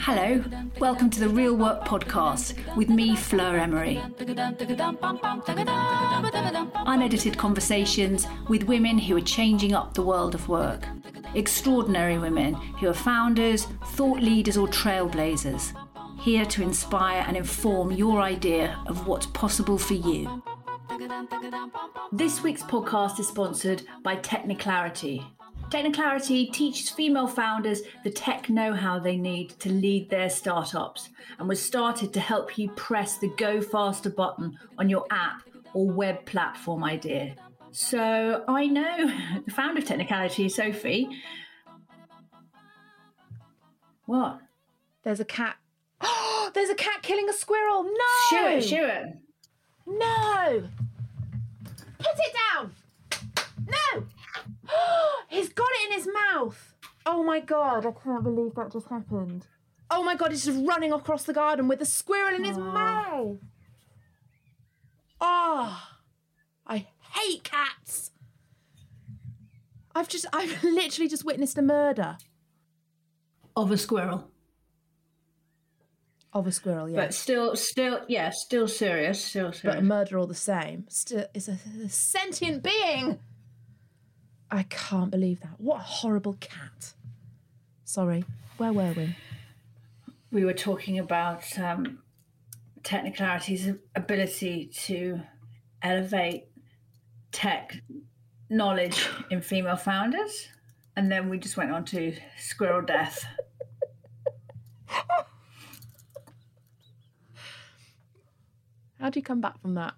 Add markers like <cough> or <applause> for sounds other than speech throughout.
Hello, welcome to the Real Work Podcast with me, Fleur Emery. Unedited conversations with women who are changing up the world of work. Extraordinary women who are founders, thought leaders, or trailblazers. Here to inspire and inform your idea of what's possible for you. This week's podcast is sponsored by Techniclarity. Techniclarity teaches female founders the tech know how they need to lead their startups and was started to help you press the go faster button on your app or web platform idea. So I know <laughs> the founder of Techniclarity, Sophie. What? There's a cat. Oh, <gasps> there's a cat killing a squirrel. No! Shoot it, shoot it. No! Put it down! No! <gasps> He's got it in his mouth. Oh my god, I can't believe that just happened. Oh my god, he's just running across the garden with a squirrel in his ah. mouth. Oh, I hate cats. I've just, I've <laughs> literally just witnessed a murder Of a squirrel. Of a squirrel, yeah. But still, still, yeah, still serious, still serious. but a murder all the same. Still, it's a, a sentient being. I can't believe that. What a horrible cat. Sorry, where were we? we were talking about um, Techniclarity's ability to elevate tech knowledge in female founders. And then we just went on to squirrel death. <laughs> How do you come back from that?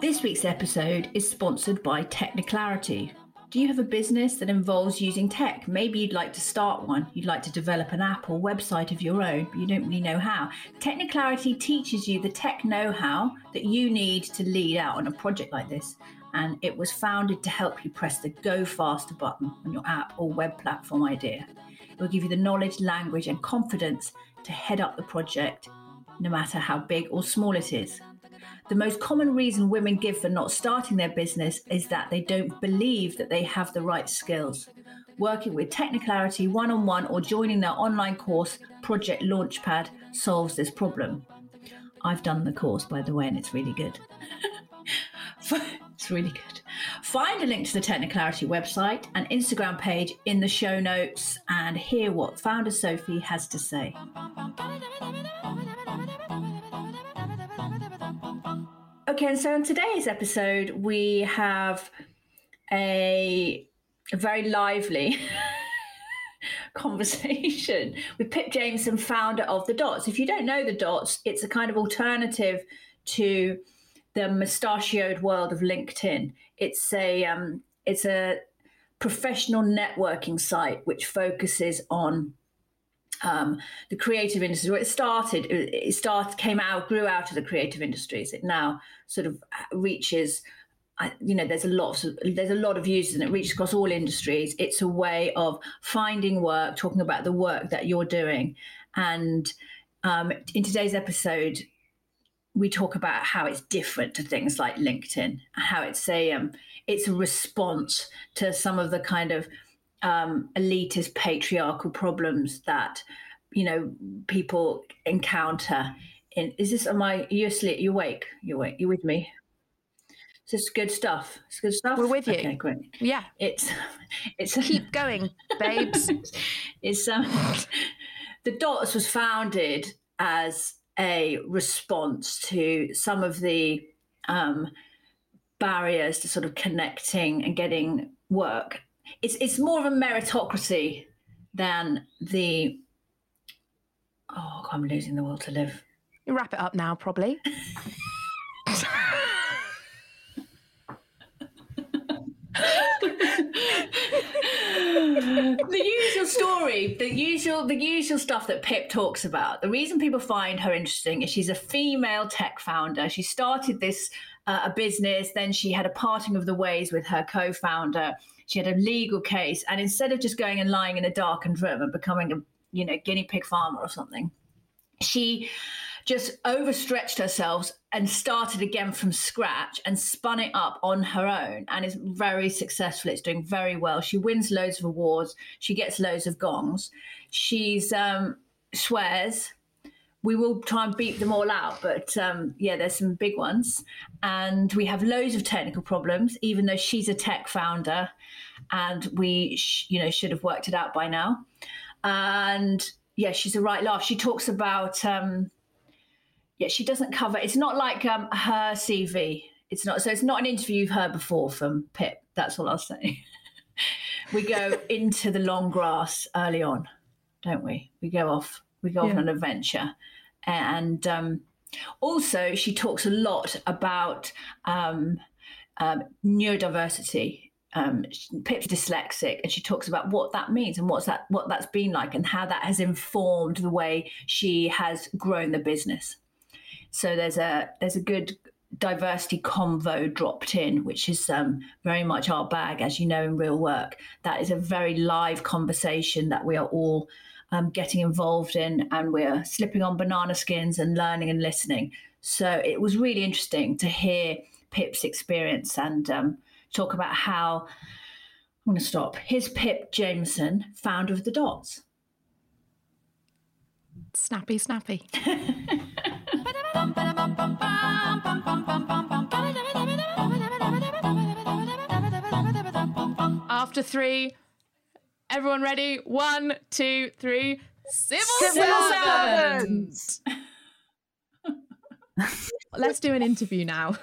This week's episode is sponsored by Techniclarity. Do you have a business that involves using tech? Maybe you'd like to start one. You'd like to develop an app or website of your own, but you don't really know how. Techniclarity teaches you the tech know how that you need to lead out on a project like this. And it was founded to help you press the go faster button on your app or web platform idea. It will give you the knowledge, language, and confidence to head up the project, no matter how big or small it is. The most common reason women give for not starting their business is that they don't believe that they have the right skills. Working with Techniclarity one on one or joining their online course, Project Launchpad, solves this problem. I've done the course, by the way, and it's really good. <laughs> it's really good. Find a link to the Techniclarity website and Instagram page in the show notes and hear what founder Sophie has to say. Okay, and so in today's episode, we have a, a very lively <laughs> conversation with Pip Jamieson, founder of The Dots. If you don't know The Dots, it's a kind of alternative to the mustachioed world of LinkedIn. It's a um, it's a professional networking site which focuses on um, the creative industry. Where it started, it started, came out, grew out of the creative industries. It now sort of reaches. I- You know, there's a lot. Of, there's a lot of users, and it reaches across all industries. It's a way of finding work, talking about the work that you're doing, and um, in today's episode, we talk about how it's different to things like LinkedIn, how it's a um, it's a response to some of the kind of um, elitist patriarchal problems that you know people encounter. In is this am I you asleep? You awake? You awake? You with me? Is this good stuff? It's good stuff. We're with you. Okay, great. Yeah, It's it's keep going, babes. <laughs> is um, <laughs> the dots was founded as a response to some of the um, barriers to sort of connecting and getting work. It's it's more of a meritocracy than the oh I'm losing the will to live. You wrap it up now, probably. <laughs> <laughs> the usual story, the usual, the usual stuff that Pip talks about. The reason people find her interesting is she's a female tech founder. She started this uh, a business, then she had a parting of the ways with her co-founder. She had a legal case, and instead of just going and lying in a darkened room and becoming a you know guinea pig farmer or something, she just overstretched herself and started again from scratch and spun it up on her own and is very successful. It's doing very well. She wins loads of awards. She gets loads of gongs. She's um, swears. We will try and beat them all out, but um, yeah, there's some big ones, and we have loads of technical problems. Even though she's a tech founder, and we, sh- you know, should have worked it out by now. And yeah, she's a right laugh. She talks about um, yeah, she doesn't cover. It's not like um, her CV. It's not so. It's not an interview you've heard before from Pip. That's all I'll say. <laughs> we go <laughs> into the long grass early on, don't we? We go off. We go Yeah. on an adventure, and um, also she talks a lot about um, um, neurodiversity. Um, Pip's dyslexic, and she talks about what that means and what's that what that's been like, and how that has informed the way she has grown the business. So there's a there's a good diversity convo dropped in, which is um, very much our bag, as you know, in real work. That is a very live conversation that we are all um, getting involved in, and we're slipping on banana skins and learning and listening. So it was really interesting to hear Pip's experience and um, talk about how. I'm going to stop. Here's Pip Jamieson, founder of the Dots. Snappy, snappy. <laughs> After three, everyone ready? One, two, three. Civil, Civil servant. <laughs> Let's do an interview now.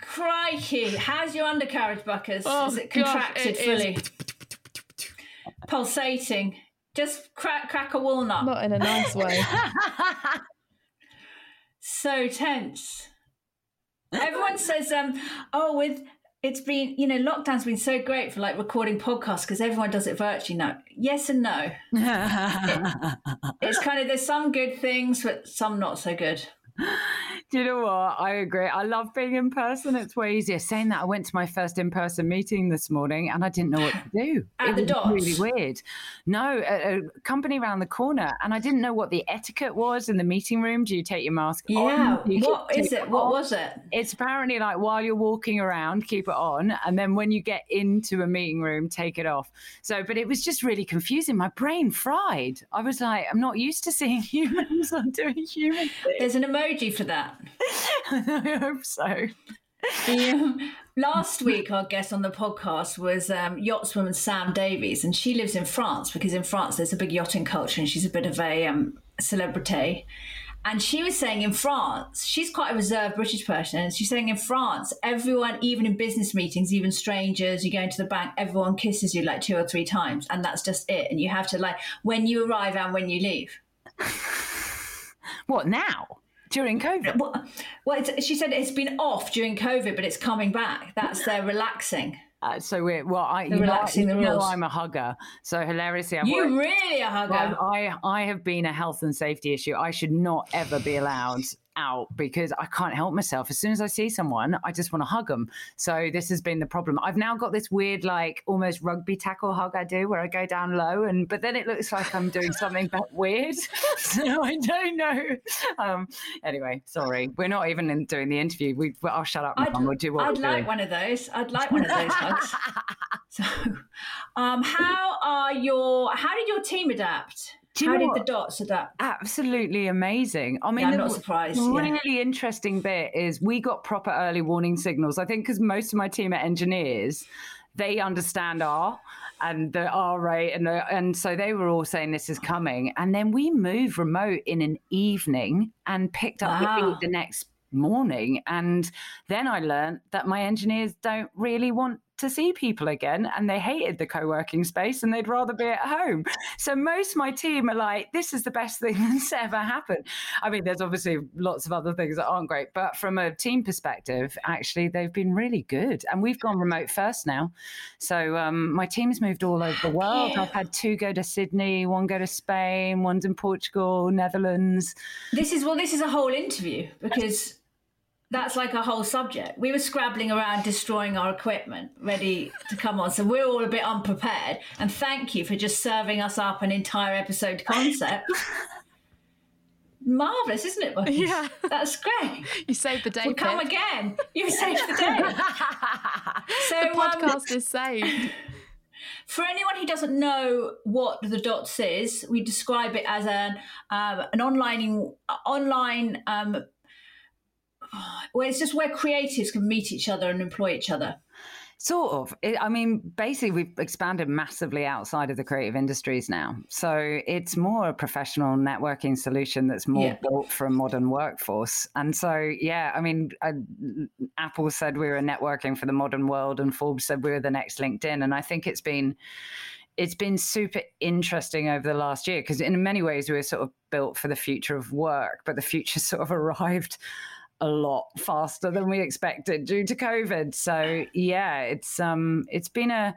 Crikey, how's your undercarriage, Buckers? Oh, is it gosh, contracted it is. fully? <laughs> Pulsating. Just crack, crack a walnut. Not in a nice way. <laughs> So tense. Everyone says, um, oh, with it's been, you know, lockdown's been so great for like recording podcasts because everyone does it virtually now. Yes and no. <laughs> It's kind of there's some good things, but some not so good. <laughs> Do you know what? I agree. I love being in person. It's way easier. Saying that, I went to my first in person meeting this morning and I didn't know what to do. At it the was Dots? really weird. No, a, a company around the corner, and I didn't know what the etiquette was in the meeting room. Do you take your mask Yeah. on? Do you What it? What was it? It's apparently like while you're walking around, keep it on, and then when you get into a meeting room, take it off. So, but it was just really confusing. My brain fried. I was like, I'm not used to seeing <laughs> humans. I'm doing human things. There's an emoji for that. <laughs> I hope so. The, um, last week, our guest on the podcast was um, yachtswoman Sam Davies, and she lives in France because in France there's a big yachting culture, and she's a bit of a um, celebrity. And she was saying in France, she's quite a reserved British person, and she's saying in France, everyone, even in business meetings, even strangers, you go into the bank, everyone kisses you like two or three times, and that's just it. And you have to like when you arrive and when you leave. <laughs> What now? During COVID? Well, well it's, she said it's been off during COVID, but it's coming back. That's their relaxing. Uh, so we're well. I you know, relaxing the know rules. I'm a hugger. So hilariously, I've You worked- really a hugger. Well, I I have been a health and safety issue. I should not ever be allowed out because I can't help myself. As soon as I see someone, I just want to hug them. So this has been the problem. I've now got this weird, like almost rugby tackle hug I do, where I go down low, and but then it looks like I'm doing something but <laughs> weird. <laughs> so I don't know. Um. Anyway, sorry, we're not even in doing the interview. We well, I'll shut up. I'd, and we'll do what I'd like doing. one of those. I'd like one of those <laughs> hugs. So, um, how are your? How did your team adapt? Do you how did what? the dots adapt? Absolutely amazing. I mean, Yeah, I'm the not surprised, yeah. Really interesting bit is we got proper early warning signals. I think because most of my team are engineers, they understand R and the R rate, and the, and so they were all saying this is coming. And then we moved remote in an evening and picked up Wow. the next morning. And then I learned that my engineers don't really want to see people again and they hated the co-working space and they'd rather be at home so most of my team are like this is the best thing <laughs> that's ever happened i mean there's obviously lots of other things that aren't great but from a team perspective actually they've been really good and we've gone remote first now so um, my team's moved all over the world Yeah. i've had two go to sydney one go to spain one's in portugal netherlands This is well. This is a whole interview because that's like a whole subject. We were scrabbling around destroying our equipment, ready to come on. So we're all a bit unprepared. And thank you for just serving us up an entire episode concept. <laughs> marvelous, isn't it? Bucky? Yeah. that's great. You saved the day. We'll come again. You <laughs> saved the day. So the um, podcast is saved. <laughs> For anyone who doesn't know what the Dots is, we describe it as an um, an online online um, where it's just where creatives can meet each other and employ each other. Sort of. It, I mean, basically, we've expanded massively outside of the creative industries now. So it's more a professional networking solution that's more Yeah. built for a modern workforce. And so, yeah, I mean, uh, Apple said we were networking for the modern world, and Forbes said we were the next LinkedIn. And I think it's been it's been super interesting over the last year because in many ways we were sort of built for the future of work, but the future <laughs> sort of arrived a lot faster than we expected due to COVID. So yeah, it's um it's been a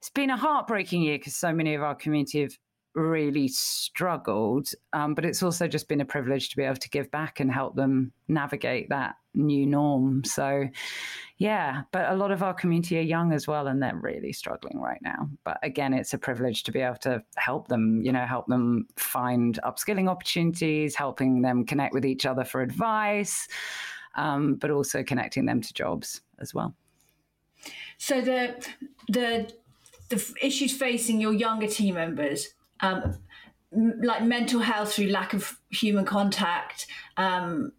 it's been a heartbreaking year because so many of our community have really struggled. Um, but it's also just been a privilege to be able to give back and help them navigate that new norm. So yeah, but a lot of our community are young as well, and they're really struggling right now. But again, it's a privilege to be able to help them, you know, help them find upskilling opportunities, helping them connect with each other for advice, um, but also connecting them to jobs as well. So the the the issues facing your younger team members, um, like mental health through lack of human contact, um,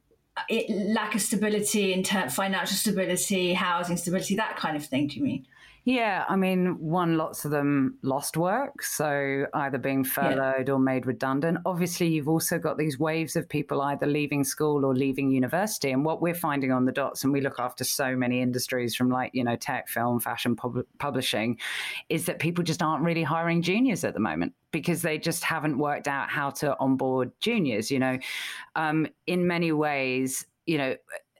it, lack of stability in ter- financial stability, housing stability, that kind of thing. Do you mean? Yeah, I mean, one, lots of them lost work, so either being furloughed or made redundant. Obviously, you've also got these waves of people either leaving school or leaving university. And what we're finding on the dots, and we look after so many industries from like, you know, tech, film, fashion, pub- publishing, is that people just aren't really hiring juniors at the moment because they just haven't worked out how to onboard juniors. You know, um, in many ways, you know,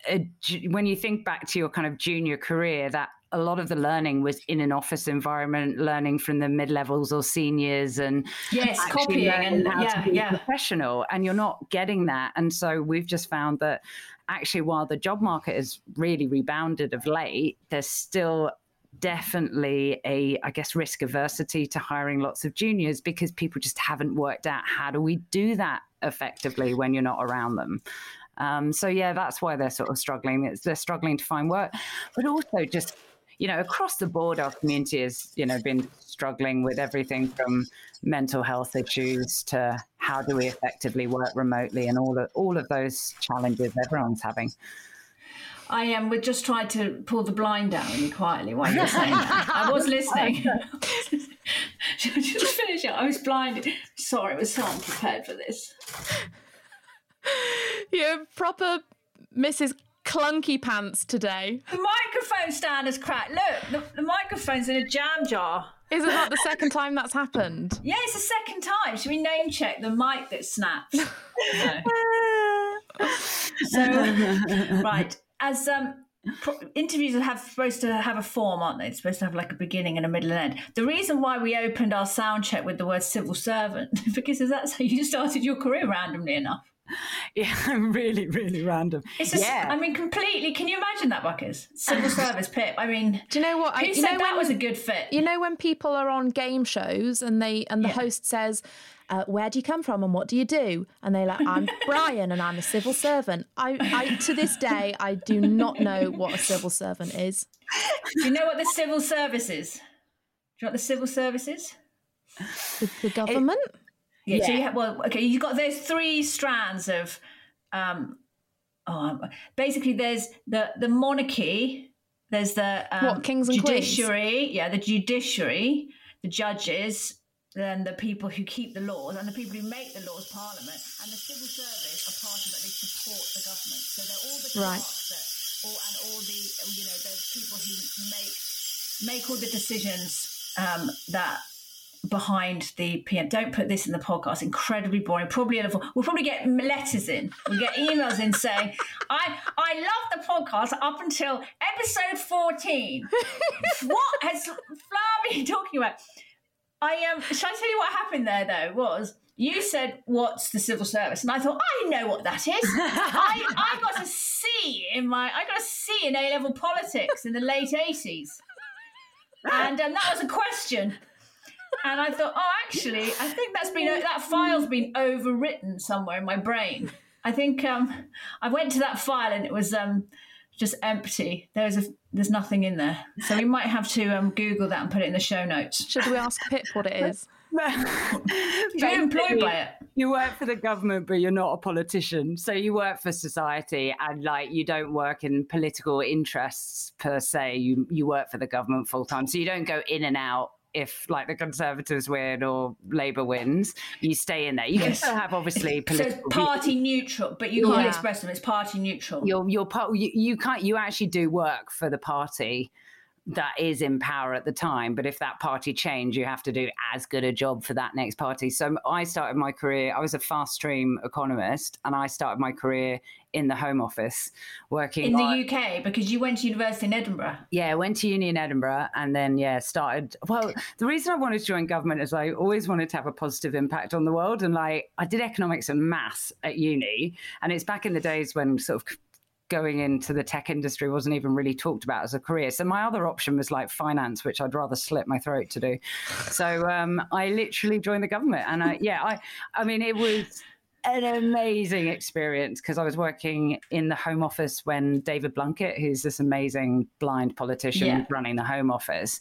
a when you think back to your kind of junior career, that a lot of the learning was in an office environment, learning from the mid levels or seniors, and Yes, copying and how yeah, to be yeah. professional. And you're not getting that. And so we've just found that actually, while the job market has really rebounded of late, there's still definitely a i guess risk aversity to hiring lots of juniors because people just haven't worked out how do we do that effectively when you're not around them. Um, so yeah that's why they're sort of struggling. It's, they're struggling to find work but also just you know across the board our community has you know been struggling with everything from mental health issues to how do we effectively work remotely and all of all of those challenges everyone's having I am. Um, we just tried to pull the blind down really quietly while you were saying that. I was <laughs> listening. <laughs> just finish it. I was blinded. Sorry, I was so unprepared for this. You're proper Mrs. Clunky Pants today. The microphone stand has cracked. Look, the, the microphone's in a jam jar. Isn't that the <laughs> second time that's happened? Yeah, it's the second time. Should we name check the mic that snaps? No. So, right, as um, pro- interviews have supposed to have a form, aren't they? It's supposed to have like a beginning and a middle and end. The reason why we opened our sound check with the word civil servant <laughs> because that's how you started your career randomly enough. yeah <laughs> really really random It's just, yeah I mean, completely. Can you imagine that, Buckers? Civil <laughs> service, Pip. I mean, Do you know what? I, who you said know that when- was a good fit? You know when people are on game shows and they and the Yeah. host says, uh, "Where do you come from and what do you do?" and they're like, "I'm <laughs> Brian and I'm a civil servant." I, I to this day I do not know what a civil servant is. Do you know what the civil service is? Do you know what the civil service is? The, the government. Yeah. So you have, well, okay, you've got those three strands of, um, oh, basically there's the the monarchy, there's the um, What, kings and queens? judiciary, yeah, the judiciary, the judges, then the people who keep the laws, and the people who make the laws, Parliament, and the civil service are part of that. They support the government, so they're all the Right. that, all, and all the you know the people who make make all the decisions um, that behind the PM. Don't put this in the podcast. Incredibly boring. Probably we'll probably get letters in. We'll get emails in saying, "I I love the podcast up until episode fourteen. <laughs> what has been talking about?" I um. <laughs> Shall I tell you what happened there though? Was you said what's the civil service, and I thought I know what that is. I I got a C in my I got a C in A level politics in the late eighties, and um, that was a question. And I thought, oh, actually, I think that's been that file's been overwritten somewhere in my brain. I think um, I went to that file and it was um, just empty. There's a there's nothing in there, so we might have to um, Google that and put it in the show notes. Should we ask Pip what it is? <laughs> <laughs> You're employed by it. You work for the government, but you're not a politician. So you work for society, and like you don't work in political interests per se. You you work for the government full time, so you don't go in and out if like the Conservatives win or Labour wins, you stay in there. You can still have obviously political. it's party neutral, but you can't express them. It's party neutral. you're you're part. You, you can't. You actually do work for the party that is in power at the time. But if that party change, you have to do as good a job for that next party. So I started my career. I was a fast stream economist, and I started my career in the Home Office, working in the UK because you went to university in Edinburgh. yeah, went to uni in Edinburgh and then yeah, started well, the reason I wanted to join government is I always wanted to have a positive impact on the world. And like I did economics and maths at uni, and it's back in the days when sort of going into the tech industry wasn't even really talked about as a career. So my other option was like finance, which I'd rather slit my throat to do. So um, I literally joined the government, and I, yeah, I, I mean, it was an amazing experience because I was working in the Home Office when David Blunkett, who's this amazing blind politician Yeah. running the Home Office,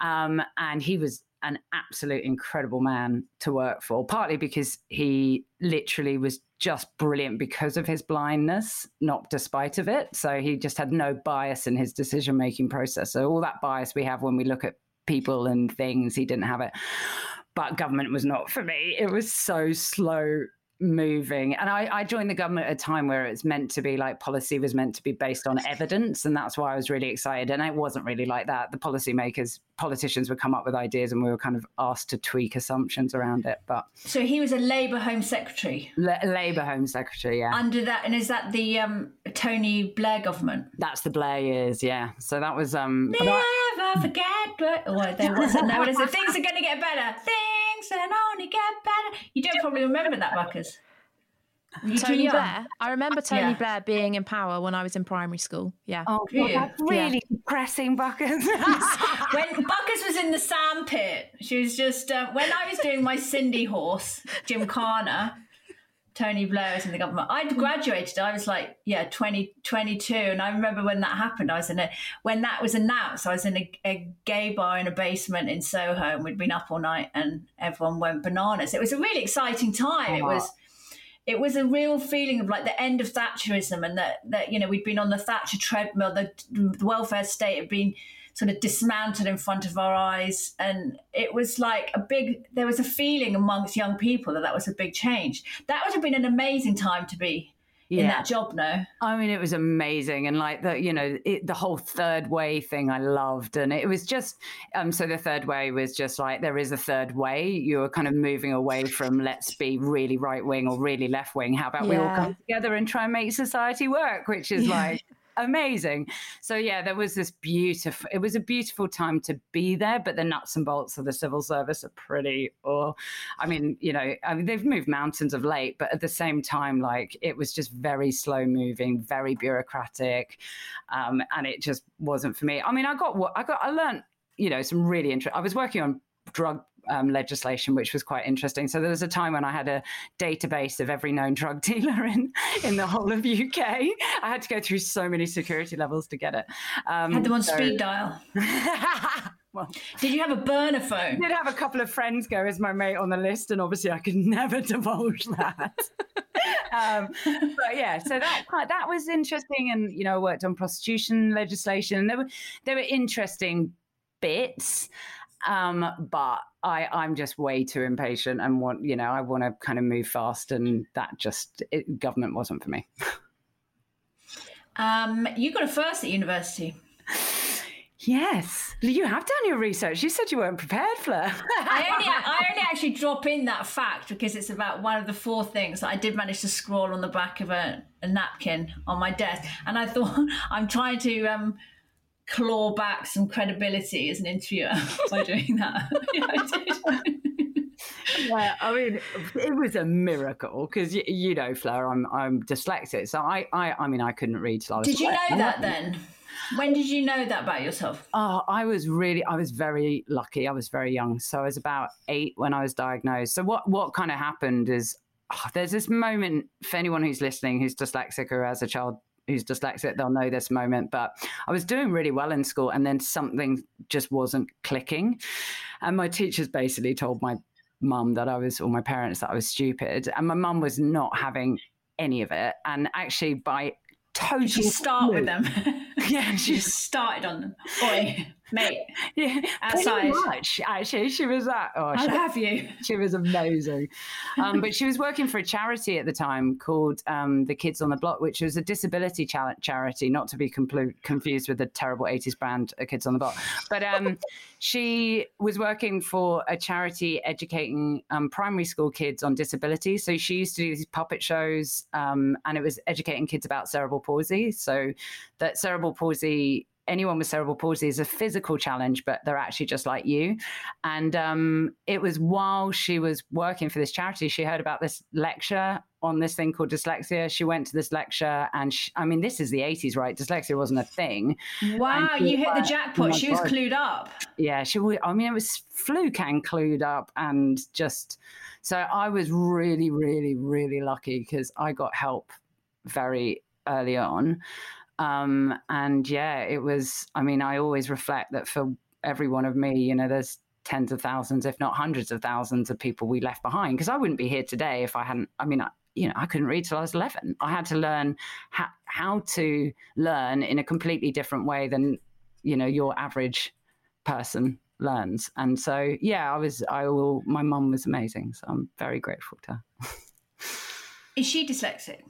um, and he was an absolute incredible man to work for. Partly because he literally was just brilliant because of his blindness, not despite of it. So he just had no bias in his decision making process. So all that bias we have when we look at people and things, he didn't have it. But government was not for me. It was so slow moving. And I, I joined the government at a time where it's meant to be like policy was meant to be based on evidence. And that's why I was really excited. And it wasn't really like that. The policymakers, politicians would come up with ideas and we were kind of asked to tweak assumptions around it. But So he was a Labour Home Secretary La- Labour Home Secretary, yeah. under that, and is that the um, Tony Blair government? That's the Blair years, yeah. So that was um but I- Never forget what. Oh, there wasn't. No, what is it? Things are going to get better. Things can only get better. You don't probably remember that, Buckers. You too Tony. Blair. I remember Tony Yeah. Blair being in power when I was in primary school. Yeah. Oh, God, that's really depressing, Buckers. <laughs> When <laughs> Buckers was in the sandpit, she was just uh, when I was doing my Sindy horse, gymkhana. Tony Blair was in the government. I'd hmm. graduated. I was like, yeah, 20, 22. And I remember when that happened. I was in a, when that was announced, I was in a, a gay bar in a basement in Soho and we'd been up all night and everyone went bananas. It was a really exciting time. It uh-huh. was, it was a real feeling of like the end of Thatcherism and that, that you know, we'd been on the Thatcher treadmill, the, the welfare state had been sort of dismantled in front of our eyes. And it was like a big, there was a feeling amongst young people that that was a big change. That would have been an amazing time to be in that job, no? I mean, it was amazing, and like the you know it, the whole third way thing, I loved, and it was just um. So the third way was just like there is a third way. You were kind of moving away from let's be really right wing or really left wing. How about we all come together and try and make society work? Which is like amazing. So yeah, there was this beautiful. It was a beautiful time to be there, but the nuts and bolts of the civil service are pretty. Or, I mean, you know, I mean, they've moved mountains of late, but at the same time, like it was just very slow moving, very bureaucratic, um, and it just wasn't for me. I mean, I got what I got. I learned, you know, some really interesting. I was working on drug um, legislation, which was quite interesting. So there was a time when I had a database of every known drug <laughs> dealer in in the whole of UK. I had to go through so many security levels to get it. Um, Had them on so- speed dial. <laughs> well, Did you have a burner phone? I did have a couple of friends go as my mate on the list, and obviously I could <laughs> never divulge that. um, but yeah, so that that was interesting, and you know, I worked on prostitution legislation, and there were there were interesting bits. Um, but I, I'm just way too impatient and want, you know, I want to kind of move fast, and that just it, government wasn't for me. Um, you got a first at university. Yes, you have done your research. You said you weren't prepared, Fleur. I only, <laughs> I only actually drop in that fact because it's about one of the four things that I did manage to scrawl on the back of a, a napkin on my desk, and I thought <laughs> I'm trying to um, claw back some credibility as an interviewer <laughs> by doing that. <laughs> yeah, I did. <laughs> Yeah, I mean, it was a miracle because you, you know, Fleur, I'm I'm dyslexic, so I, I I mean, I couldn't read till I was. Did you know 12. that then? When did you know that about yourself? Oh, I was really, I was very lucky. I was very young, so I was about eight when I was diagnosed. So what what kind of happened is oh, there's this moment for anyone who's listening who's dyslexic or as a child who's dyslexic, they'll know this moment. But I was doing really well in school, and then something just wasn't clicking. And my teachers basically told my mum that I was, or my parents, that I was stupid. And my mum was not having any of it. And actually, by total. She start with them. <laughs> Yeah, she she <laughs> started on them. Mate, <laughs> yeah, Outside. much. Actually, she was that. Oh, I'll she, have you. <laughs> she was amazing. Um, but she was working for a charity at the time called um, the Kids on the Block, which was a disability cha- charity, not to be complu- confused with the terrible 80s brand uh, Kids on the Block. But um, <laughs> she was working for a charity educating um, primary school kids on disability. So she used to do these puppet shows, um, and it was educating kids about cerebral palsy. So that cerebral palsy anyone with cerebral palsy is a physical challenge, but they're actually just like you. And um, it was while she was working for this charity, she heard about this lecture on this thing called dyslexia. She went to this lecture, and she, I mean, this is the 80s, right? Dyslexia wasn't a thing. Wow, you hit the jackpot. "Oh she was God." clued up. Yeah, she. wa- I mean, it was fluke and clued up, and just so I was really, really, really lucky because I got help very early on. Um, and yeah, it was. I mean, I always reflect that for every one of me, you know, there's tens of thousands, if not hundreds of thousands, of people we left behind because I wouldn't be here today if I hadn't. I mean, I, you know, I couldn't read till I was 11. I had to learn how, how to learn in a completely different way than, you know, your average person learns. And so, yeah, I was, I will, my mum was amazing. So I'm very grateful to her. <laughs> Is she dyslexic?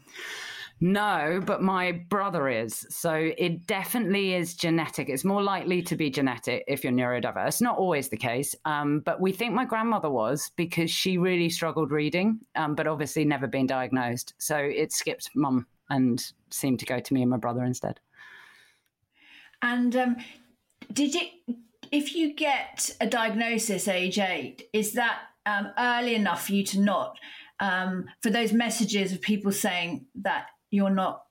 No, but my brother is. So it definitely is genetic. It's more likely to be genetic if you're neurodiverse. Not always the case. Um, but we think my grandmother was because she really struggled reading, um, but obviously never been diagnosed. So it skipped mum and seemed to go to me and my brother instead. And um, did it? If you get a diagnosis age eight, is that um, early enough for you to not um, for those messages of people saying that you're not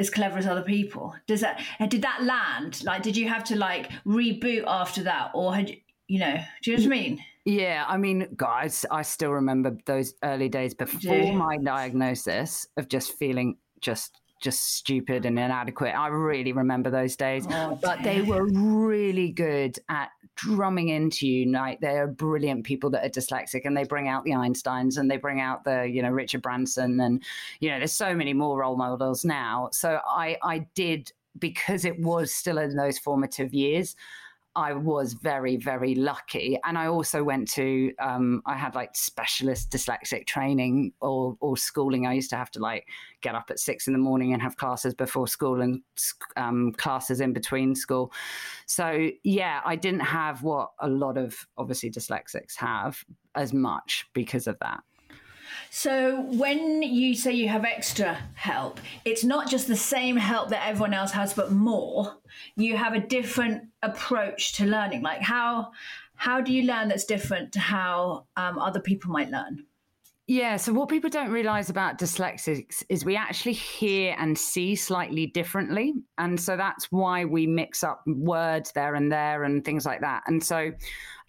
as clever as other people? Does that did that land? Like, did you have to like reboot after that, or had you, know? Do you know what I mean? Yeah, I mean, guys, I still remember those early days before my diagnosis of just feeling just just stupid and inadequate. I really remember those days. Oh, but they were really good at drumming into you like they're brilliant people that are dyslexic and they bring out the Einsteins and they bring out the, you know, Richard Branson and you know, there's so many more role models now. So I I did because it was still in those formative years. I was very, very lucky. And I also went to, um, I had like specialist dyslexic training or, or schooling. I used to have to like get up at six in the morning and have classes before school and um, classes in between school. So, yeah, I didn't have what a lot of obviously dyslexics have as much because of that. So when you say you have extra help, it's not just the same help that everyone else has, but more. You have a different approach to learning. Like how how do you learn that's different to how um, other people might learn? Yeah, so what people don't realize about dyslexics is we actually hear and see slightly differently. And so that's why we mix up words there and there and things like that. And so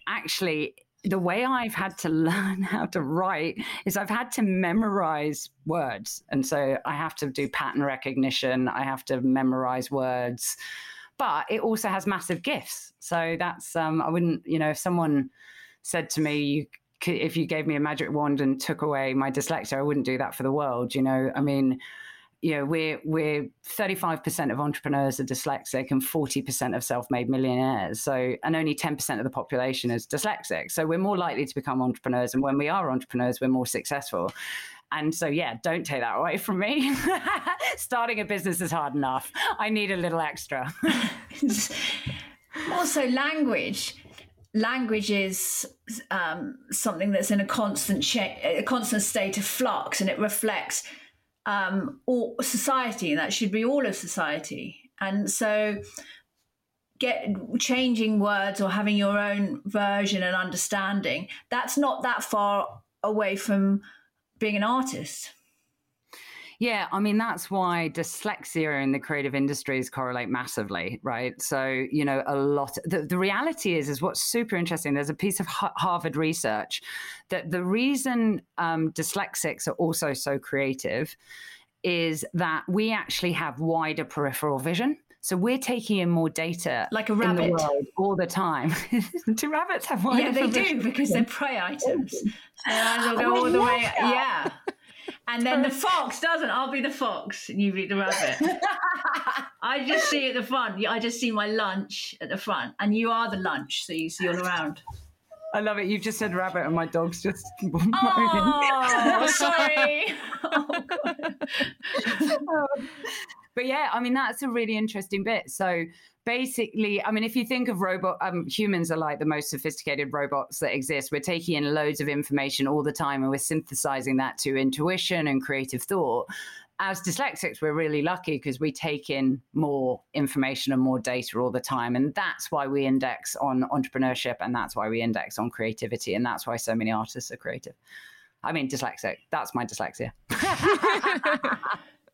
actually, the way I've had to <laughs> learn how to write is I've had to memorize words. And so I have to do pattern recognition, I have to memorize words. But it also has massive gifts. So that's, um, I wouldn't, you know, if someone said to me, you if you gave me a magic wand and took away my dyslexia, I wouldn't do that for the world. You know, I mean, you know, we're we're 35% of entrepreneurs are dyslexic and 40% of self-made millionaires. So, and only 10% of the population is dyslexic. So, we're more likely to become entrepreneurs, and when we are entrepreneurs, we're more successful. And so, yeah, don't take that away from me. <laughs> Starting a business is hard enough. I need a little extra. <laughs> also, language. Language is um, something that's in a constant cha- a constant state of flux, and it reflects um, all society, and that should be all of society. And so, get changing words or having your own version and understanding. That's not that far away from being an artist. Yeah, I mean, that's why dyslexia in the creative industries correlate massively, right? So, you know, a lot, the, the reality is, is what's super interesting. There's a piece of Harvard research that the reason um, dyslexics are also so creative is that we actually have wider peripheral vision. So we're taking in more data, like a rabbit, the all the time. <laughs> do rabbits have wider? Yeah, they do because they're prey <laughs> items. And they'll go all the way. Yeah. And then the fox doesn't. I'll be the fox, and you be the rabbit. <laughs> I just see at the front. I just see my lunch at the front, and you are the lunch, so you see all around. I love it. You've just said rabbit, and my dog's just. <laughs> Oh, <laughs> sorry. Oh, but yeah, I mean that's a really interesting bit. So basically, I mean, if you think of robot, um, humans are like the most sophisticated robots that exist. We're taking in loads of information all the time and we're synthesizing that to intuition and creative thought. As dyslexics, we're really lucky because we take in more information and more data all the time. And that's why we index on entrepreneurship and that's why we index on creativity. And that's why so many artists are creative. I mean, dyslexic. That's my dyslexia. <laughs>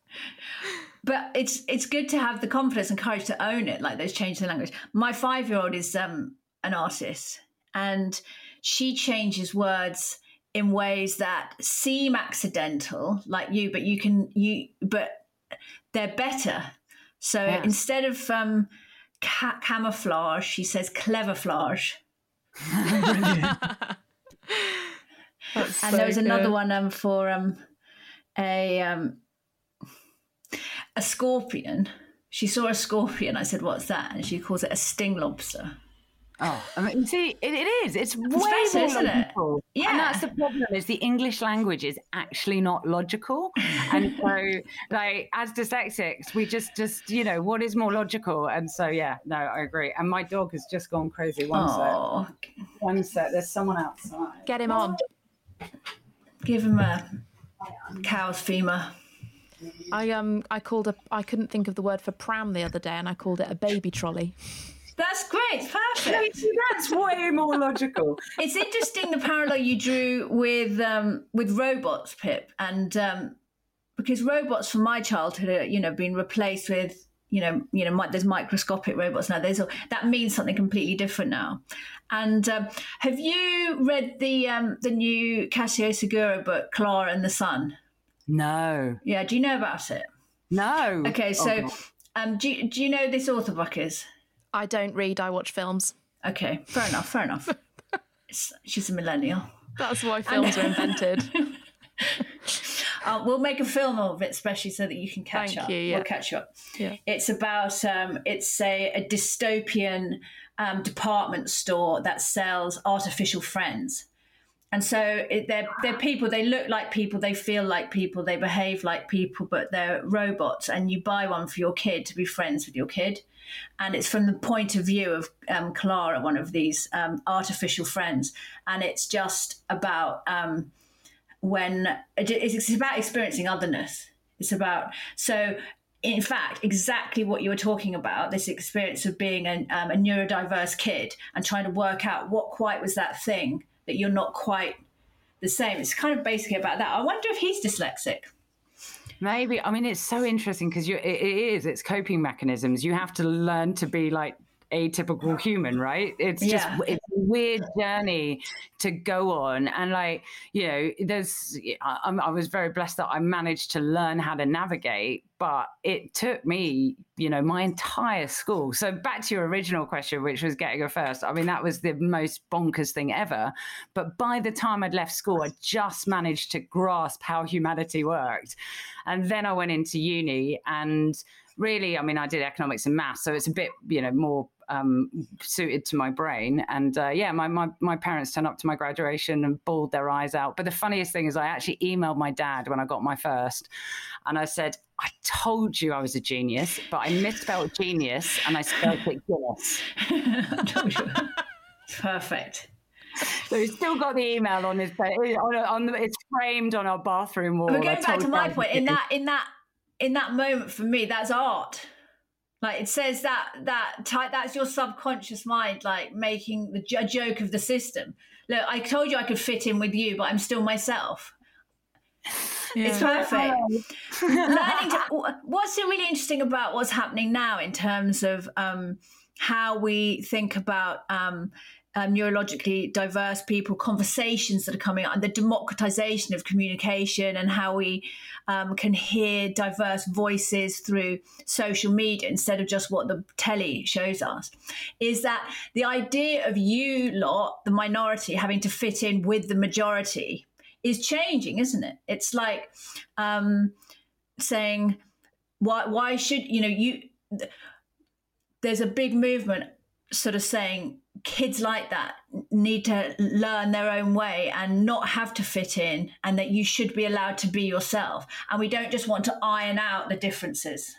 <laughs> but it's it's good to have the confidence and courage to own it like those changes in language my five year old is um, an artist and she changes words in ways that seem accidental like you but you can you but they're better so yeah. instead of um, ca- camouflage she says cleverflage <laughs> <laughs> and so there was good. another one um, for um, a um, a scorpion. She saw a scorpion. I said, "What's that?" And she calls it a sting lobster. Oh, I mean, see, it, it is. It's way it's more isn't logical. It? Yeah, and that's the problem. Is the English language is actually not logical, and <laughs> so like as dyslexics, we just just you know what is more logical, and so yeah, no, I agree. And my dog has just gone crazy. One oh. sec, one sec. There's someone outside. Get him on. Give him a cow's femur. I um I called a I couldn't think of the word for pram the other day, and I called it a baby trolley. That's great, perfect. That's way more logical. It's interesting the parallel you drew with um, with robots, Pip, and um, because robots from my childhood are you know being replaced with you know you know there's microscopic robots now. There's that means something completely different now. And um, have you read the um, the new Kazuo Ishiguro book, Klara and the Sun? No. Yeah. Do you know about it? No. Okay. So, oh, um, do you, do you know this author book is? I don't read. I watch films. Okay. Fair enough. Fair enough. <laughs> she's a millennial. That's why films were <laughs> invented. uh, we'll make a film of it, especially so that you can catch Thank up. You, yeah. We'll catch you up. Yeah. It's about um, it's a, a dystopian um, department store that sells artificial friends and so they're they're people. They look like people. They feel like people. They behave like people, but they're robots. And you buy one for your kid to be friends with your kid, and it's from the point of view of um, Klara, one of these um, artificial friends, and it's just about um, when it's about experiencing otherness. It's about so in fact, exactly what you were talking about this experience of being a, um, a, neurodiverse kid and trying to work out what quite was that thing that you're not quite the same. It's kind of basically about that. I wonder if he's dyslexic. Maybe. I mean, it's so interesting because it, it is. It's coping mechanisms. You have to learn to be like atypical human, <gasps> right? It's just yeah. it's a weird journey to go on, and like you know, there's I, I, was very blessed that I managed to learn how to navigate, but it took me, you know, my entire school. So back to your original question, which was getting a first. I mean, that was the most bonkers thing ever. But by the time I'd left school, I just managed to grasp how humanity worked, and then I went into uni and really, I mean, I did economics and maths, so it's a bit, you know, more um, suited to my brain. And uh, yeah, my, my, my parents turned up to my graduation and bawled their eyes out. But the funniest thing is, I actually emailed my dad when I got my first, and I said, I told you I was a genius, but I misspelled genius and I spelled it Guinness. <laughs> Perfect. So he's still got the email on his on, on the, it's framed on our bathroom wall. But we're going back to my point, in that in that in that moment for me, that's art. Like it says that that type that's your subconscious mind like making the a joke of the system. Look, I told you I could fit in with you, but I'm still myself. It's perfect. Learning to, <laughs> what's really interesting about what's happening now in terms of um, how we think about um, um, neurologically diverse people, conversations that are coming out, and the democratization of communication, and how we um, can hear diverse voices through social media instead of just what the telly shows us, is that the idea of you lot, the minority, having to fit in with the majority is changing, isn't it? It's like um, saying, why, why should, you know, you, there's a big movement sort of saying kids like that need to learn their own way and not have to fit in and that you should be allowed to be yourself. And we don't just want to iron out the differences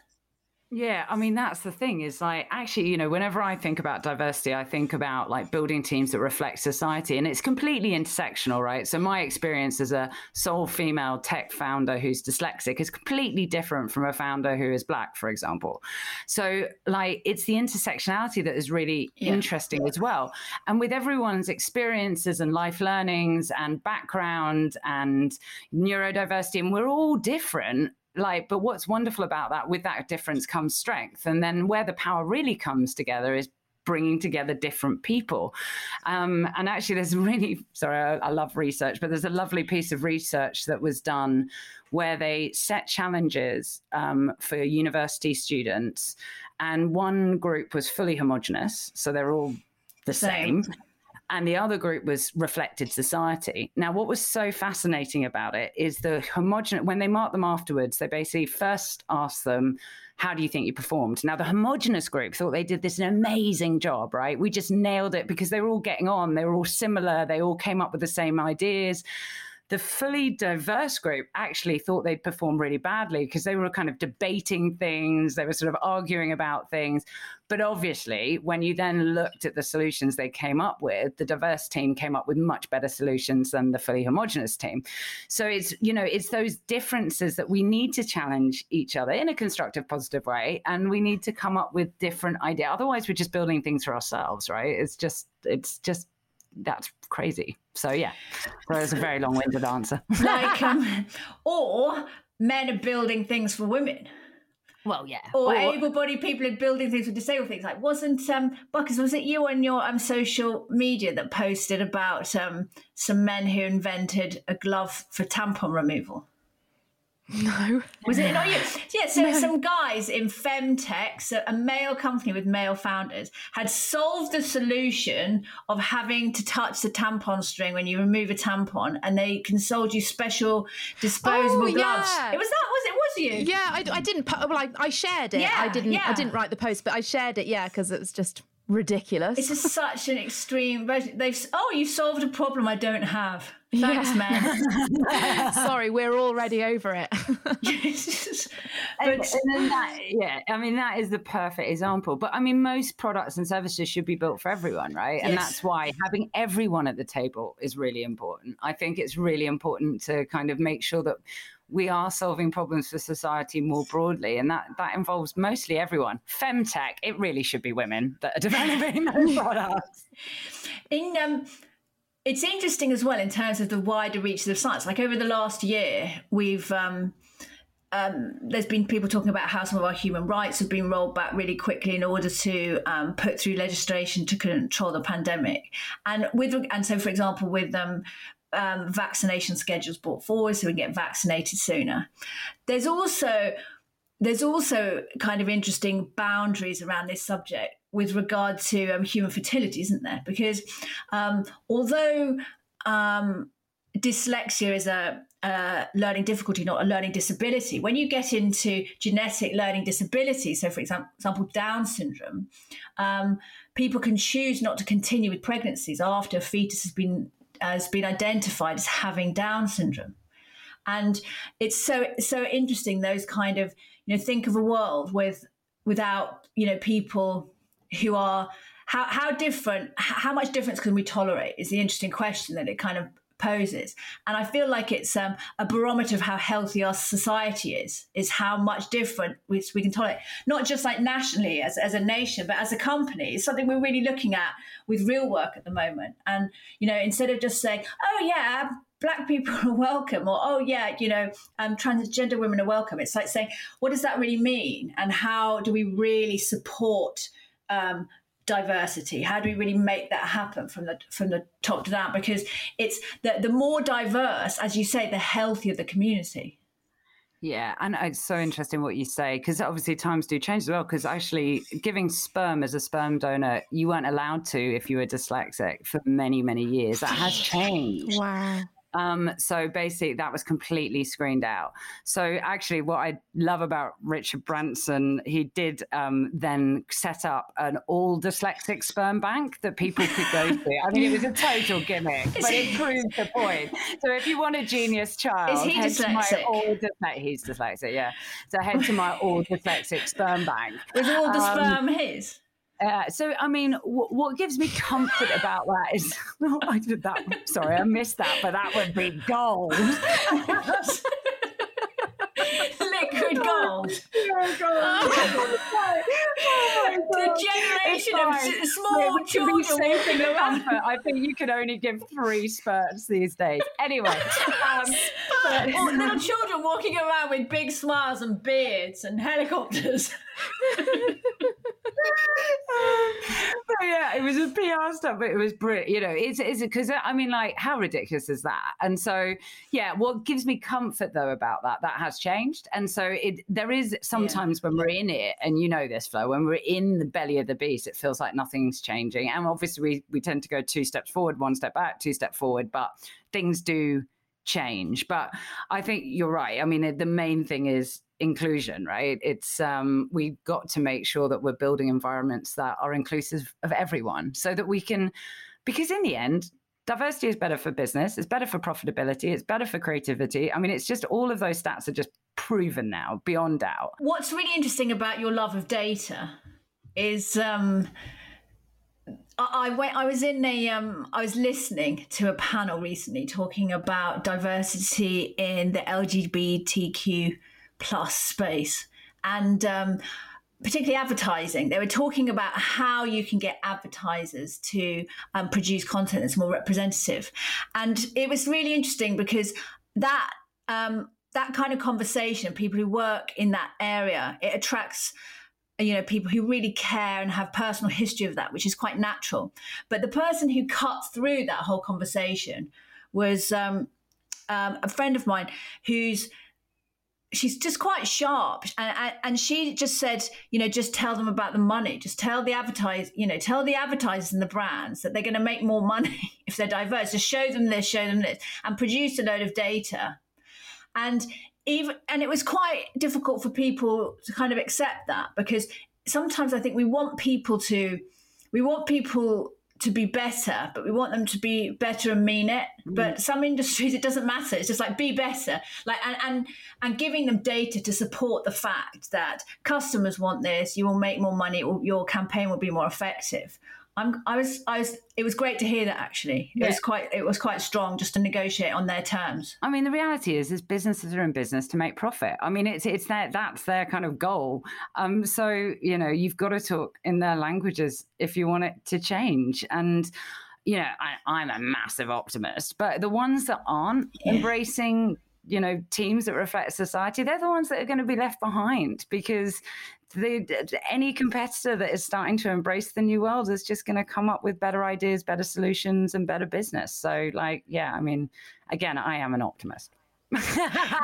yeah, I mean that's the thing is like actually, you know, whenever I think about diversity, I think about like building teams that reflect society and it's completely intersectional, right? So my experience as a sole female tech founder who's dyslexic is completely different from a founder who is black, for example. So like it's the intersectionality that is really yeah. interesting as well. And with everyone's experiences and life learnings and background and neurodiversity and we're all different like but what's wonderful about that with that difference comes strength. And then where the power really comes together is bringing together different people. Um, and actually there's <laughs> really sorry I, I love research but there's a lovely piece of research that was done where they set challenges um, for university students and one group was fully homogenous so they're all the same. same and the other group was reflected society. Now, what was so fascinating about it is the homogenous, when they marked them afterwards, they basically first asked them, How do you think you performed? Now, the homogenous group thought they did this an amazing job, right? We just nailed it because they were all getting on, they were all similar, they all came up with the same ideas the fully diverse group actually thought they'd perform really badly because they were kind of debating things, they were sort of arguing about things. But obviously, when you then looked at the solutions they came up with, the diverse team came up with much better solutions than the fully homogenous team. So it's, you know, it's those differences that we need to challenge each other in a constructive, positive way. And we need to come up with different ideas. Otherwise, we're just building things for ourselves, right? It's just, it's just that's crazy. So yeah, that was a very long-winded answer. <laughs> like, um, or men are building things for women. Well, yeah. Or, or able-bodied people are building things for disabled things. Like, wasn't um, Buckers? Was it you on your um, social media that posted about um, some men who invented a glove for tampon removal? No. Was it not you? Yeah, so no. some guys in Femtech, so a male company with male founders, had solved the solution of having to touch the tampon string when you remove a tampon, and they can sold you special disposable oh, gloves. Yeah. It was that, was it? Was you? Yeah, I, I didn't. Well, I, I shared it. Yeah, I didn't. Yeah. I didn't write the post, but I shared it. Yeah, because it was just ridiculous. It's just such an extreme. They've oh, you solved a problem I don't have. Thanks, yeah. <laughs> man. <laughs> Sorry, we're already over it. <laughs> but, and, and that, yeah, I mean that is the perfect example. But I mean, most products and services should be built for everyone, right? And yes. that's why having everyone at the table is really important. I think it's really important to kind of make sure that we are solving problems for society more broadly, and that that involves mostly everyone. Femtech, it really should be women that are <laughs> developing those <laughs> products. In um, it's interesting as well in terms of the wider reaches of science. Like over the last year, we've um, um, there's been people talking about how some of our human rights have been rolled back really quickly in order to um, put through legislation to control the pandemic. And with and so, for example, with um, um, vaccination schedules brought forward so we can get vaccinated sooner. There's also there's also kind of interesting boundaries around this subject with regard to um, human fertility, isn't there? Because um, although um, dyslexia is a, a, learning difficulty, not a learning disability, when you get into genetic learning disability, so for example, Down syndrome, um, people can choose not to continue with pregnancies after a fetus has been has been identified as having Down syndrome. And it's so so interesting those kind of you know think of a world with without you know people who are how how different how much difference can we tolerate is the interesting question that it kind of poses. And I feel like it's um, a barometer of how healthy our society is, is how much different we, we can tolerate, not just like nationally as, as a nation, but as a company. It's something we're really looking at with real work at the moment. And, you know, instead of just saying, oh, yeah, black people <laughs> are welcome or oh yeah you know um, transgender women are welcome it's like saying what does that really mean and how do we really support um, diversity how do we really make that happen from the from the top to down because it's the, the more diverse as you say the healthier the community yeah, and it's so interesting what you say because obviously times do change as well. Because actually, giving sperm as a sperm donor, you weren't allowed to if you were dyslexic for many, many years. That has changed. Wow. Um, so basically, that was completely screened out. So actually, what I love about Richard Branson, he did um, then set up an all dyslexic sperm bank that people could go <laughs> to. I mean, it was a total gimmick, but it proved the point. So if you want a genius child, Is he head to my dyslexic? all dyslexic. He's dyslexic, yeah. So head to my all dyslexic sperm bank. was all the Um, sperm his Uh, so, I mean, w- what gives me comfort about that is, <laughs> I did that. Sorry, I missed that, but that would be gold. liquid gold the generation of small be children safe walking around comfort, I think you can only give three spurts these days. Anyway, <laughs> um, but- <laughs> little children walking around with big smiles and beards and helicopters. But yeah, it was a PR stuff, but it was brilliant. You know, it's it's because uh, I mean, like, how ridiculous is that? And so, yeah, what gives me comfort though about that that has changed, and so it there is sometimes when we're in it, and you know this, Flo, when we're in the belly of the beast, it feels like nothing's changing, and obviously we we tend to go two steps forward, one step back, two step forward, but things do change. But I think you're right. I mean, the main thing is inclusion right it's um we've got to make sure that we're building environments that are inclusive of everyone so that we can because in the end diversity is better for business it's better for profitability it's better for creativity i mean it's just all of those stats are just proven now beyond doubt What's really interesting about your love of data is um, I, went. I was in a. Um, I was listening to a panel recently talking about diversity in the LGBTQ plus space, and um, particularly advertising. They were talking about how you can get advertisers to um, produce content that's more representative, and it was really interesting because that um, that kind of conversation, people who work in that area, it attracts you know people who really care and have personal history of that which is quite natural but the person who cut through that whole conversation was um, um, a friend of mine who's she's just quite sharp. And, and, she just said you know just tell them about the money. Just tell the advertise you know tell the advertisers and the brands that they're going to make more money <laughs> if they're diverse. Just show them this show them this and produce a load of data. And even and it was quite difficult for people to kind of accept that because sometimes i think we want people to we want people to be better but we want them to be better and mean it. Mm. But some industries it doesn't matter. It's just like be better. Like and and and giving them data to support the fact that customers want this you will make more money your campaign will be more effective I'm, I was, I was. It was great to hear that. Actually, it Yeah. was quite, it was quite strong just to negotiate on their terms. I mean, the reality is, is businesses are in business to make profit. I mean, it's it's their that's their kind of goal. Um, so you know, you've got to talk in their languages if you want it to change. And you know, I, I'm a massive optimist, but the ones that aren't Yeah. embracing, you know, teams that reflect society, they're the ones that are going to be left behind because. The, any competitor that is starting to embrace the new world is just going to come up with better ideas, better solutions, and better business. So, like, yeah, I mean, again, I am an optimist. <laughs>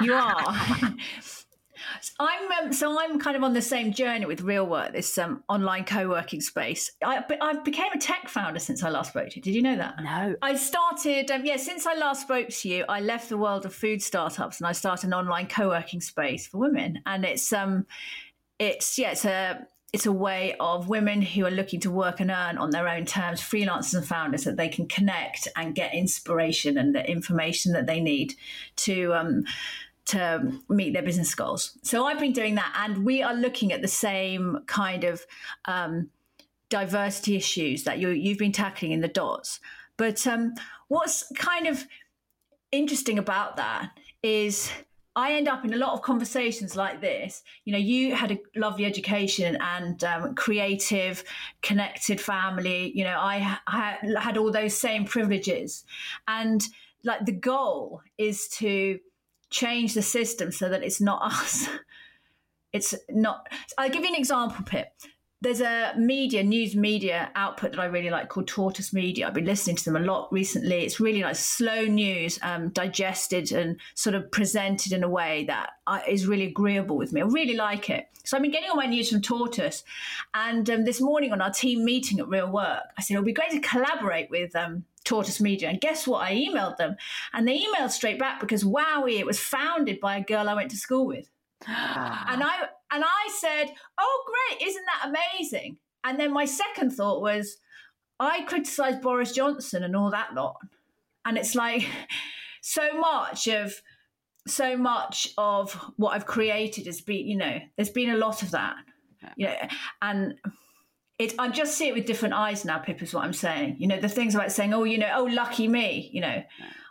You are. <laughs> I'm um, so I'm kind of on the same journey with Real Work, this um, online co-working space. I, I became a tech founder since I last spoke to you. Did you know that? No. I started, um, yeah, since I last spoke to you, I left the world of food startups and I started an online co-working space for women. And it's, um, it's, yeah, it's a, it's a way of women who are looking to work and earn on their own terms, freelancers and founders, that they can connect and get inspiration and the information that they need to, um, to meet their business goals. So I've been doing that, and we are looking at the same kind of um, diversity issues that you you've been tackling in the dots. But um, what's kind of interesting about that is I end up in a lot of conversations like this. You know, you had a lovely education and um, creative, connected family. You know, I, I had all those same privileges. And like the goal is to change the system so that it's not us. <laughs> It's not. I'll give you an example, Pip there's a media news media output that I really like called Tortoise Media. I've been listening to them a lot recently. It's really like slow news, um, digested and sort of presented in a way that is really agreeable with me. I really like it. So I've been getting all my news from Tortoise, and um, this morning on our team meeting at Real Work, I said it'll be great to collaborate with um, Tortoise Media. And guess what? I emailed them, and they emailed straight back because wowie, it was founded by a girl I went to school with. Ah. and I and I said, "Oh, great! Isn't that amazing?" And then my second thought was, I criticised Boris Johnson and all that lot, and it's like <laughs> so much of so much of what I've created has been, you know, there's been a lot of that, you know, and it I just see it with different eyes now. Pip is what I'm saying. You know, the things about saying, "Oh, you know, oh, lucky me," you know.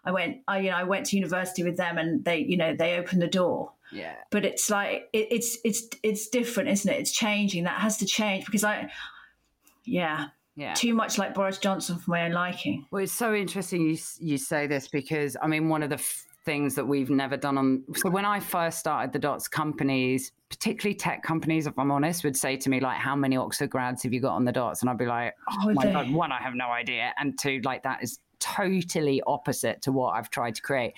I went, I you know, I went to university with them, and they, you know, they opened the door. Yeah. But it's like it, it's it's it's different, isn't it? It's changing. That has to change because I, yeah. Yeah. Too much like Boris Johnson for my own liking. Well, it's so interesting you you say this because I mean one of the f- things that we've never done on. So when I first started the Dots companies, particularly tech companies, if I'm honest, would say to me like, "How many Oxford grads have you got on the Dots?" And I'd be like, "Oh, oh my god, one, I have no idea," and two, like that is totally opposite to what I've tried to create.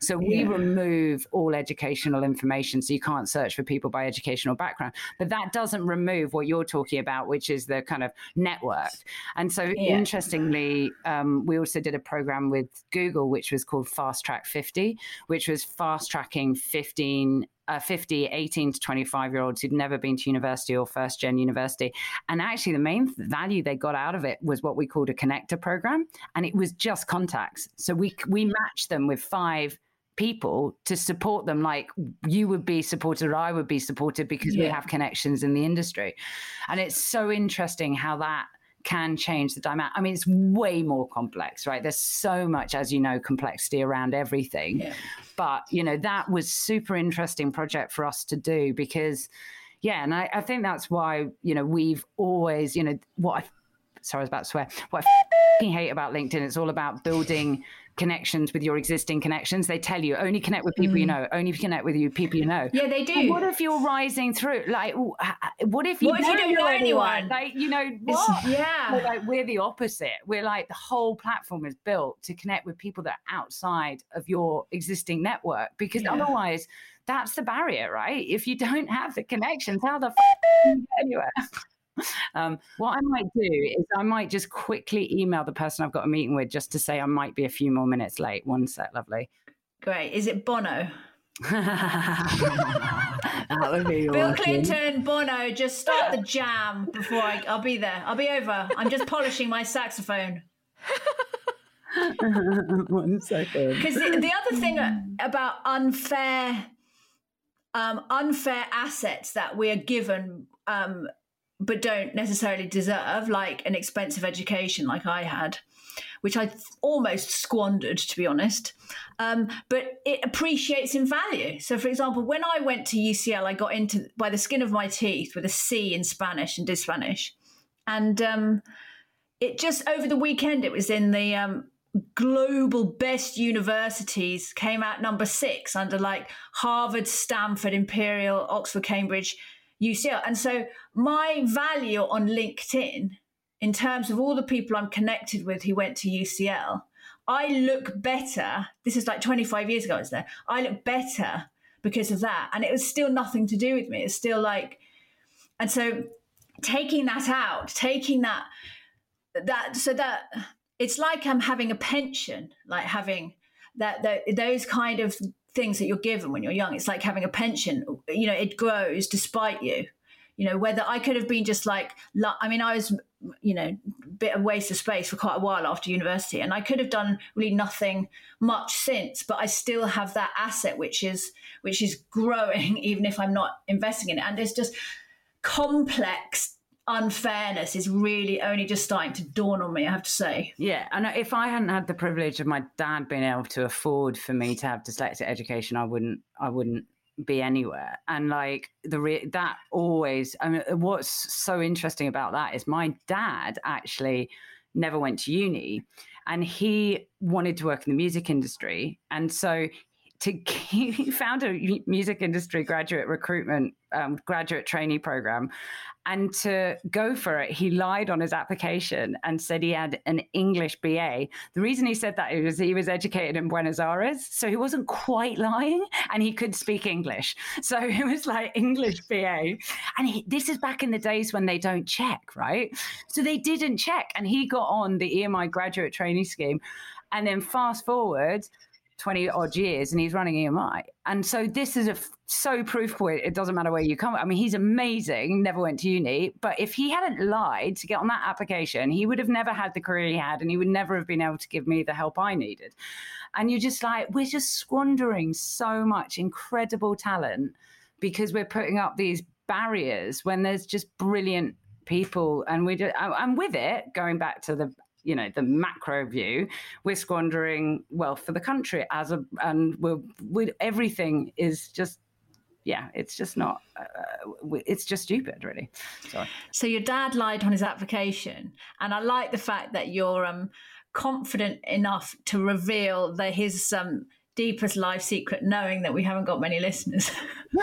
So we yeah. remove all educational information. So you can't search for people by educational background. But that doesn't remove what you're talking about, which is the kind of network. And so yeah. interestingly, um, we also did a program with Google, which was called Fast Track 50, which was fast tracking 15 uh, 50, 18 to 25 year olds who'd never been to university or first gen university. And actually, the main value they got out of it was what we called a connector program. And it was just contacts. So we, we matched them with five people to support them like you would be supported or I would be supported because yeah. we have connections in the industry. And it's so interesting how that can change the dynamic. I mean, it's way more complex, right? There's so much, as you know, complexity around everything. Yeah. But, you know, that was super interesting project for us to do because, yeah, and I, I think that's why, you know, we've always, you know, what I, sorry, I was about to swear, what I hate about LinkedIn, it's all about building connections with your existing connections. They tell you only connect with people mm. you know, only connect with you people you know. Yeah, they do. what if you're rising through? Like, what if you, what if you don't know anyone? anyone? Like, you know, what? <laughs> yeah. We're like we're the opposite. We're like the whole platform is built to connect with people that are outside of your existing network because yeah. otherwise. That's the barrier, right? If you don't have the connections, how the f- <laughs> get anywhere? Um, what I might do is I might just quickly email the person I've got a meeting with just to say I might be a few more minutes late. One sec, lovely. Great. Is it Bono? <laughs> that would be Bill awesome. Clinton, Bono, just start the jam before I, I'll be there. I'll be over. I'm just polishing my saxophone. <laughs> One second. Because the, the, other thing about unfair, um, unfair assets that we are given um, but don't necessarily deserve, like an expensive education like I had, which I almost squandered, to be honest. Um, but it appreciates in value. So, for example, when I went to UCL, I got into by the skin of my teeth with a C in Spanish and did Spanish. And um, it just over the weekend, it was in the um, global best universities, came out number six under like Harvard, Stanford, Imperial, Oxford, Cambridge UCL. And so my value on LinkedIn, in terms of all the people I'm connected with who went to UCL, I look better. This is like 25 years ago, I was there. I look better because of that. And it was still nothing to do with me. It's still like, and so taking that out, taking that, that, so that it's like I'm having a pension, like having that, that those kind of things that you're given when you're young. It's like having a pension. You know, it grows despite you. You know, whether I could have been just like, I mean, I was, you know, a bit of waste of space for quite a while after university, and I could have done really nothing much since. But I still have that asset, which is which is growing, <laughs> even if I'm not investing in it. And it's just complex unfairness is really only just starting to dawn on me, I have to say. Yeah, and if I hadn't had the privilege of my dad being able to afford for me to have dyslexic education, I wouldn't I wouldn't be anywhere. And like the re- that always I mean what's so interesting about that is my dad actually never went to uni and he wanted to work in the music industry and so to <laughs> he found a music industry graduate recruitment um, graduate trainee program. And to go for it he lied on his application and said he had an english ba the reason he said that was he was educated in buenos aires so he wasn't quite lying and he could speak english. So <laughs> it was like english ba and he, this is back in the days when they don't check right? So they didn't check and he got on the emi graduate trainee scheme. And then fast forward 20 odd years and he's running EMI. And so this is a f- so proof point. It doesn't matter where you come. I mean, he's amazing, never went to uni. But if he hadn't lied to get on that application, he would have never had the career he had and he would never have been able to give me the help I needed. And you're just like, we're just squandering so much incredible talent because we're putting up these barriers when there's just brilliant people and we just, and with it going back to the you know the macro view we're squandering wealth for the country as a and we're with everything is just yeah it's just not uh, it's just stupid really Sorry. so your dad lied on his application and i like the fact that you're um confident enough to reveal that his um deepest life secret knowing that we haven't got many listeners <laughs>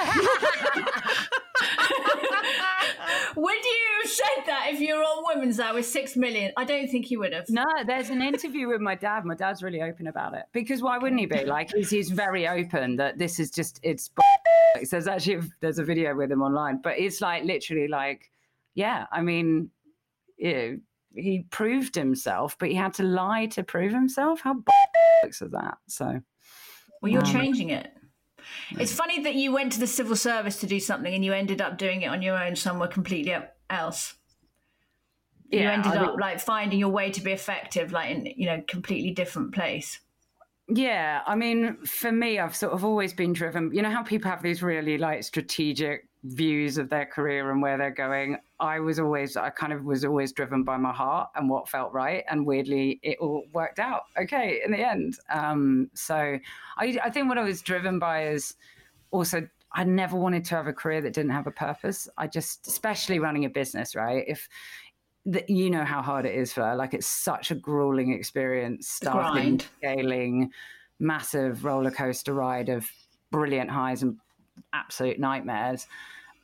would you have said that if you were on Women's Hour with six million? I don't think he would have. No, there's an interview with my dad. My dad's really open about it because why wouldn't he be? Like he's, he's very open that this is just it's. So there's actually there's a video with him online, but it's like literally like, yeah. I mean, you know, he proved himself, but he had to lie to prove himself. How is that? So, well, you're um, changing it. It's funny that you went to the civil service to do something and you ended up doing it on your own somewhere completely else. Yeah, you ended I up like finding your way to be effective, like in you know completely different place. Yeah, I mean, for me, I've sort of always been driven. You know how people have these really like strategic views of their career and where they're going. I was always, I kind of was always driven by my heart and what felt right. And weirdly, it all worked out okay in the end. Um, so I, I think what I was driven by is also I never wanted to have a career that didn't have a purpose. I just, especially running a business, right? If that you know how hard it is for like it's such a grueling experience, starting, scaling, massive roller coaster ride of brilliant highs and absolute nightmares.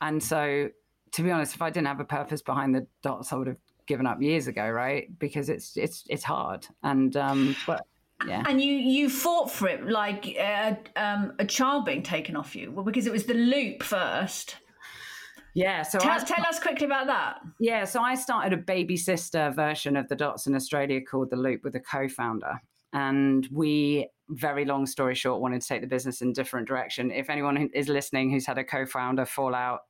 And so, to be honest, if I didn't have a purpose behind the dots, I would have given up years ago, right? Because it's it's it's hard. And um, but yeah. And you you fought for it like uh, um, a child being taken off you, well, because it was the loop first. Yeah, so tell, I, tell us quickly about that. Yeah, so I started a baby sister version of the Dots in Australia called the Loop with a co-founder, and we very long story short, wanted to take the business in a different direction. If anyone is listening who's had a co-founder fallout,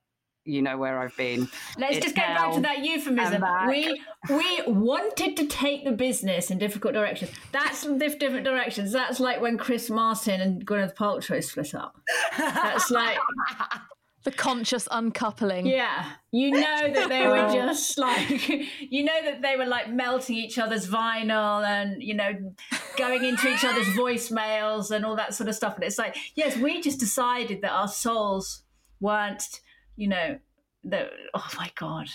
you know where I've been. Let's it's just get back to that euphemism. We we wanted to take the business in difficult directions. That's different directions. That's like when Chris Martin and Gwyneth Paltrow split up. That's like <laughs> the conscious uncoupling. Yeah. You know that they were <laughs> oh. just like, <laughs> you know that they were like melting each other's vinyl and, you know, going into each other's voicemails and all that sort of stuff. And it's like, yes, we just decided that our souls weren't, you know, that, oh my God.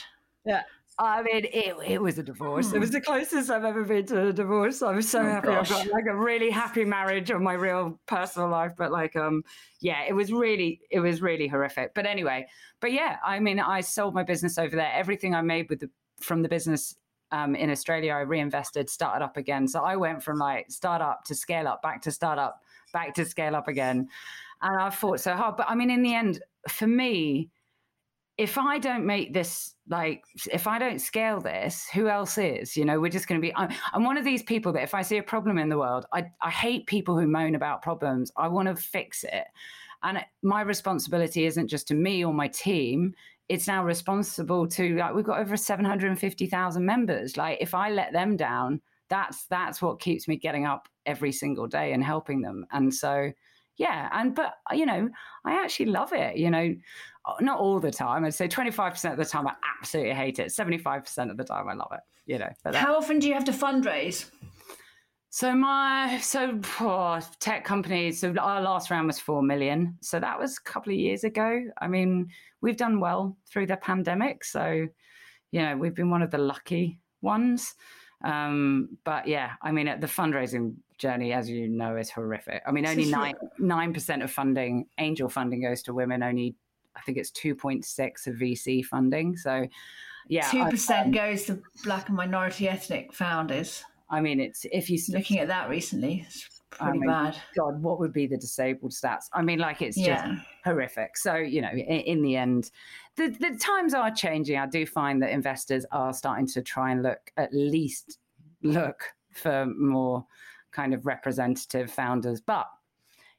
Yeah. I mean, it, it was a divorce. It was the closest I've ever been to a divorce. I was so oh, happy. Gosh. I've got like a really happy marriage on my real personal life. But like, um, yeah, it was really, it was really horrific. But anyway, but yeah, I mean, I sold my business over there. Everything I made with the from the business um, in Australia, I reinvested, started up again. So I went from like startup to scale up, back to startup, back to scale up again. And I fought so hard. But I mean, in the end, for me, if I don't make this like if I don't scale this, who else is? You know, we're just going to be. I'm, I'm, one of these people that if I see a problem in the world, I I hate people who moan about problems. I want to fix it, and my responsibility isn't just to me or my team. It's now responsible to like we've got over seven hundred and fifty thousand members. Like if I let them down, that's that's what keeps me getting up every single day and helping them. And so yeah and but you know i actually love it you know not all the time i'd say 25% of the time i absolutely hate it 75% of the time i love it you know but how often do you have to fundraise so my so oh, tech companies. So our last round was four million. So that was a couple of years ago. I mean, we've done well through the pandemic. So, you know, we've been one of the lucky ones. Um, but yeah, I mean, the fundraising journey, as you know, is horrific. I mean, only nine nine percent of funding, angel funding, goes to women. Only, I think it's two point six of VC funding. So, yeah, two percent um, goes to Black and minority ethnic founders. I mean, it's if you looking at that recently, it's pretty I mean, bad. God, what would be the disabled stats? I mean, like it's just yeah. horrific. So you know, in, in, the end, the the times are changing. I do find that investors are starting to try and look at least look for more kind of representative founders, but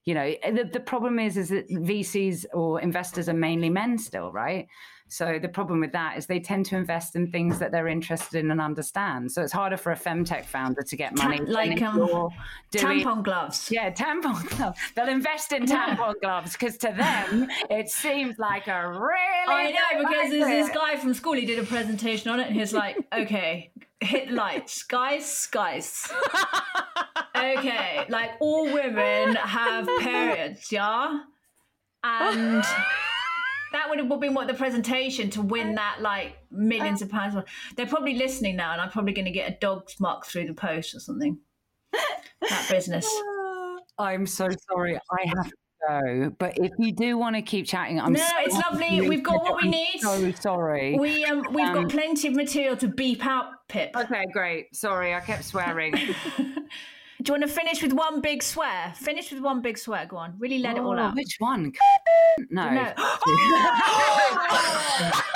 you know the, the problem is is that vcs or investors are mainly men still right so the problem with that is they tend to invest in things that they're interested in and understand. So it's harder for a femtech founder to get money. Like um, doing, tampon gloves. Yeah, tampon <laughs> gloves. They'll invest in tampon gloves because to them it seems like a really. I know because there's this guy from school. He did a presentation on it, and he's like, "Okay, hit lights, guys, guys." <laughs> okay, like all women have periods, yeah, and that would have been what the presentation to win that like millions of pounds. They're probably listening now, and I'm probably going to get a dog's mark through the post or something. that business. <laughs> I'm so sorry. I have to go. But if you do want to keep chatting, I'm no. So it's lovely. We've got what we need. I'm so sorry. We um we've um, got plenty of material to beep out, Pip. Okay, great. Sorry, I kept swearing. <laughs> Do you want to finish with one big swear? Finish with one big swear. Go on. Really let oh, it all oh, out. Which one? <gasps> No. no. oh! <laughs>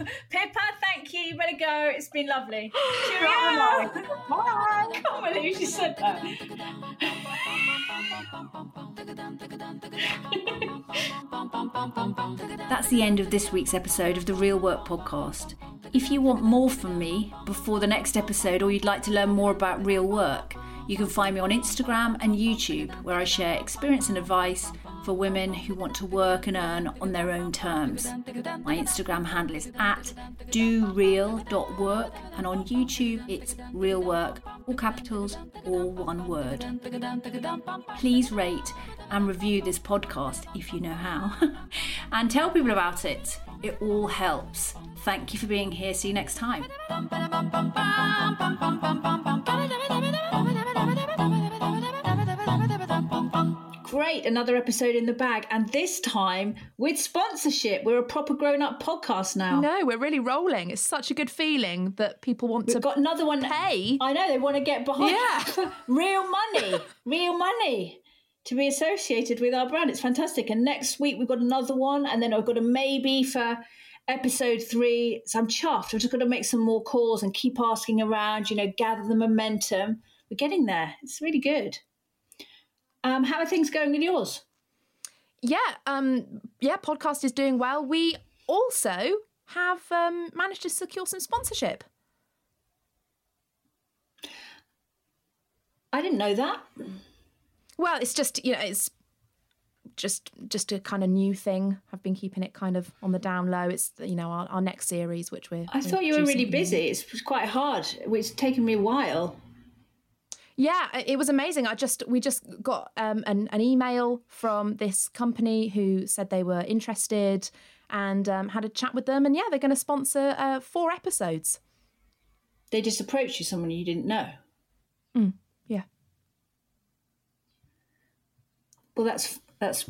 <laughs> Pippa, thank you. You better go. It's been lovely. Cheerio. Bye. I can't believe she said that. <laughs> That's the end of this week's episode of the Real Work Podcast. If you want more from me before the next episode or you'd like to learn more about real work, you can find me on Instagram and YouTube, where I share experience and advice for women who want to work and earn on their own terms. My Instagram handle is at doreal.work, and on YouTube it's real work, all capitals, all one word. Please rate and review this podcast if you know how, <laughs> and tell people about it. It all helps. Thank you for being here. See you next time. Great, another episode in the bag, and this time with sponsorship. We're a proper grown up podcast now. No, we're really rolling. It's such a good feeling that people want We've to got another one. Pay. I know, they want to get behind yeah. <laughs> real money. <laughs> real money to be associated with our brand. It's fantastic. And next week we've got another one, and then I've got a maybe for episode three. So I'm chuffed. I've just got to make some more calls and keep asking around, you know, gather the momentum. We're getting there. It's really good. Um, how are things going with yours? Yeah, um, yeah, podcast is doing well. We also have um, managed to secure some sponsorship. I didn't know that. Well, it's just you know it's just just a kind of new thing. I've been keeping it kind of on the down low. It's you know our, our next series, which we're. I thought you were really busy. It's quite hard. It's taken me a while. Yeah, it was amazing. I just we just got um, an, an email from this company who said they were interested and um, had a chat with them, and yeah, they're going to sponsor uh, four episodes. They just approached you, someone you didn't know. Mm, yeah. Well, that's that's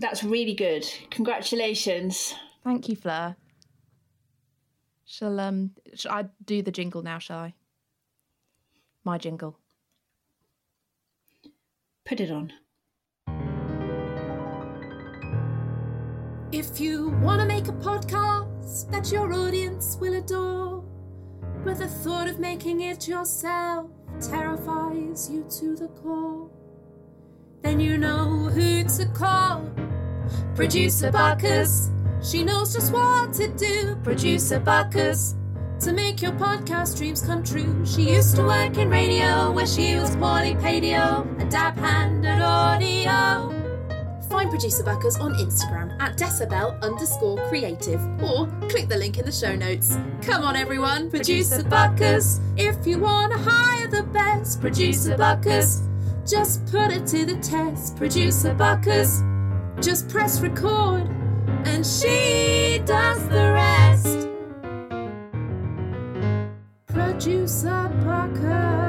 that's really good. Congratulations. Thank you, Fleur. Shall um shall I do the jingle now, shall I? My jingle. Put it on. If you want to make a podcast that your audience will adore, but the thought of making it yourself terrifies you to the core then you know who to call. Producer Bacchus, she knows just what to do. Producer Bacchus, to make your podcast dreams come true. She used to work in radio where she was poorly paid, a dab hand at audio. Find Producer Buckers on Instagram at decibel underscore creative or click the link in the show notes. Come on, everyone, Producer Buckers. If you want to hire the best Producer Buckers, just put it to the test. Producer Buckers, just press record and she does the rest. Producer Buckers.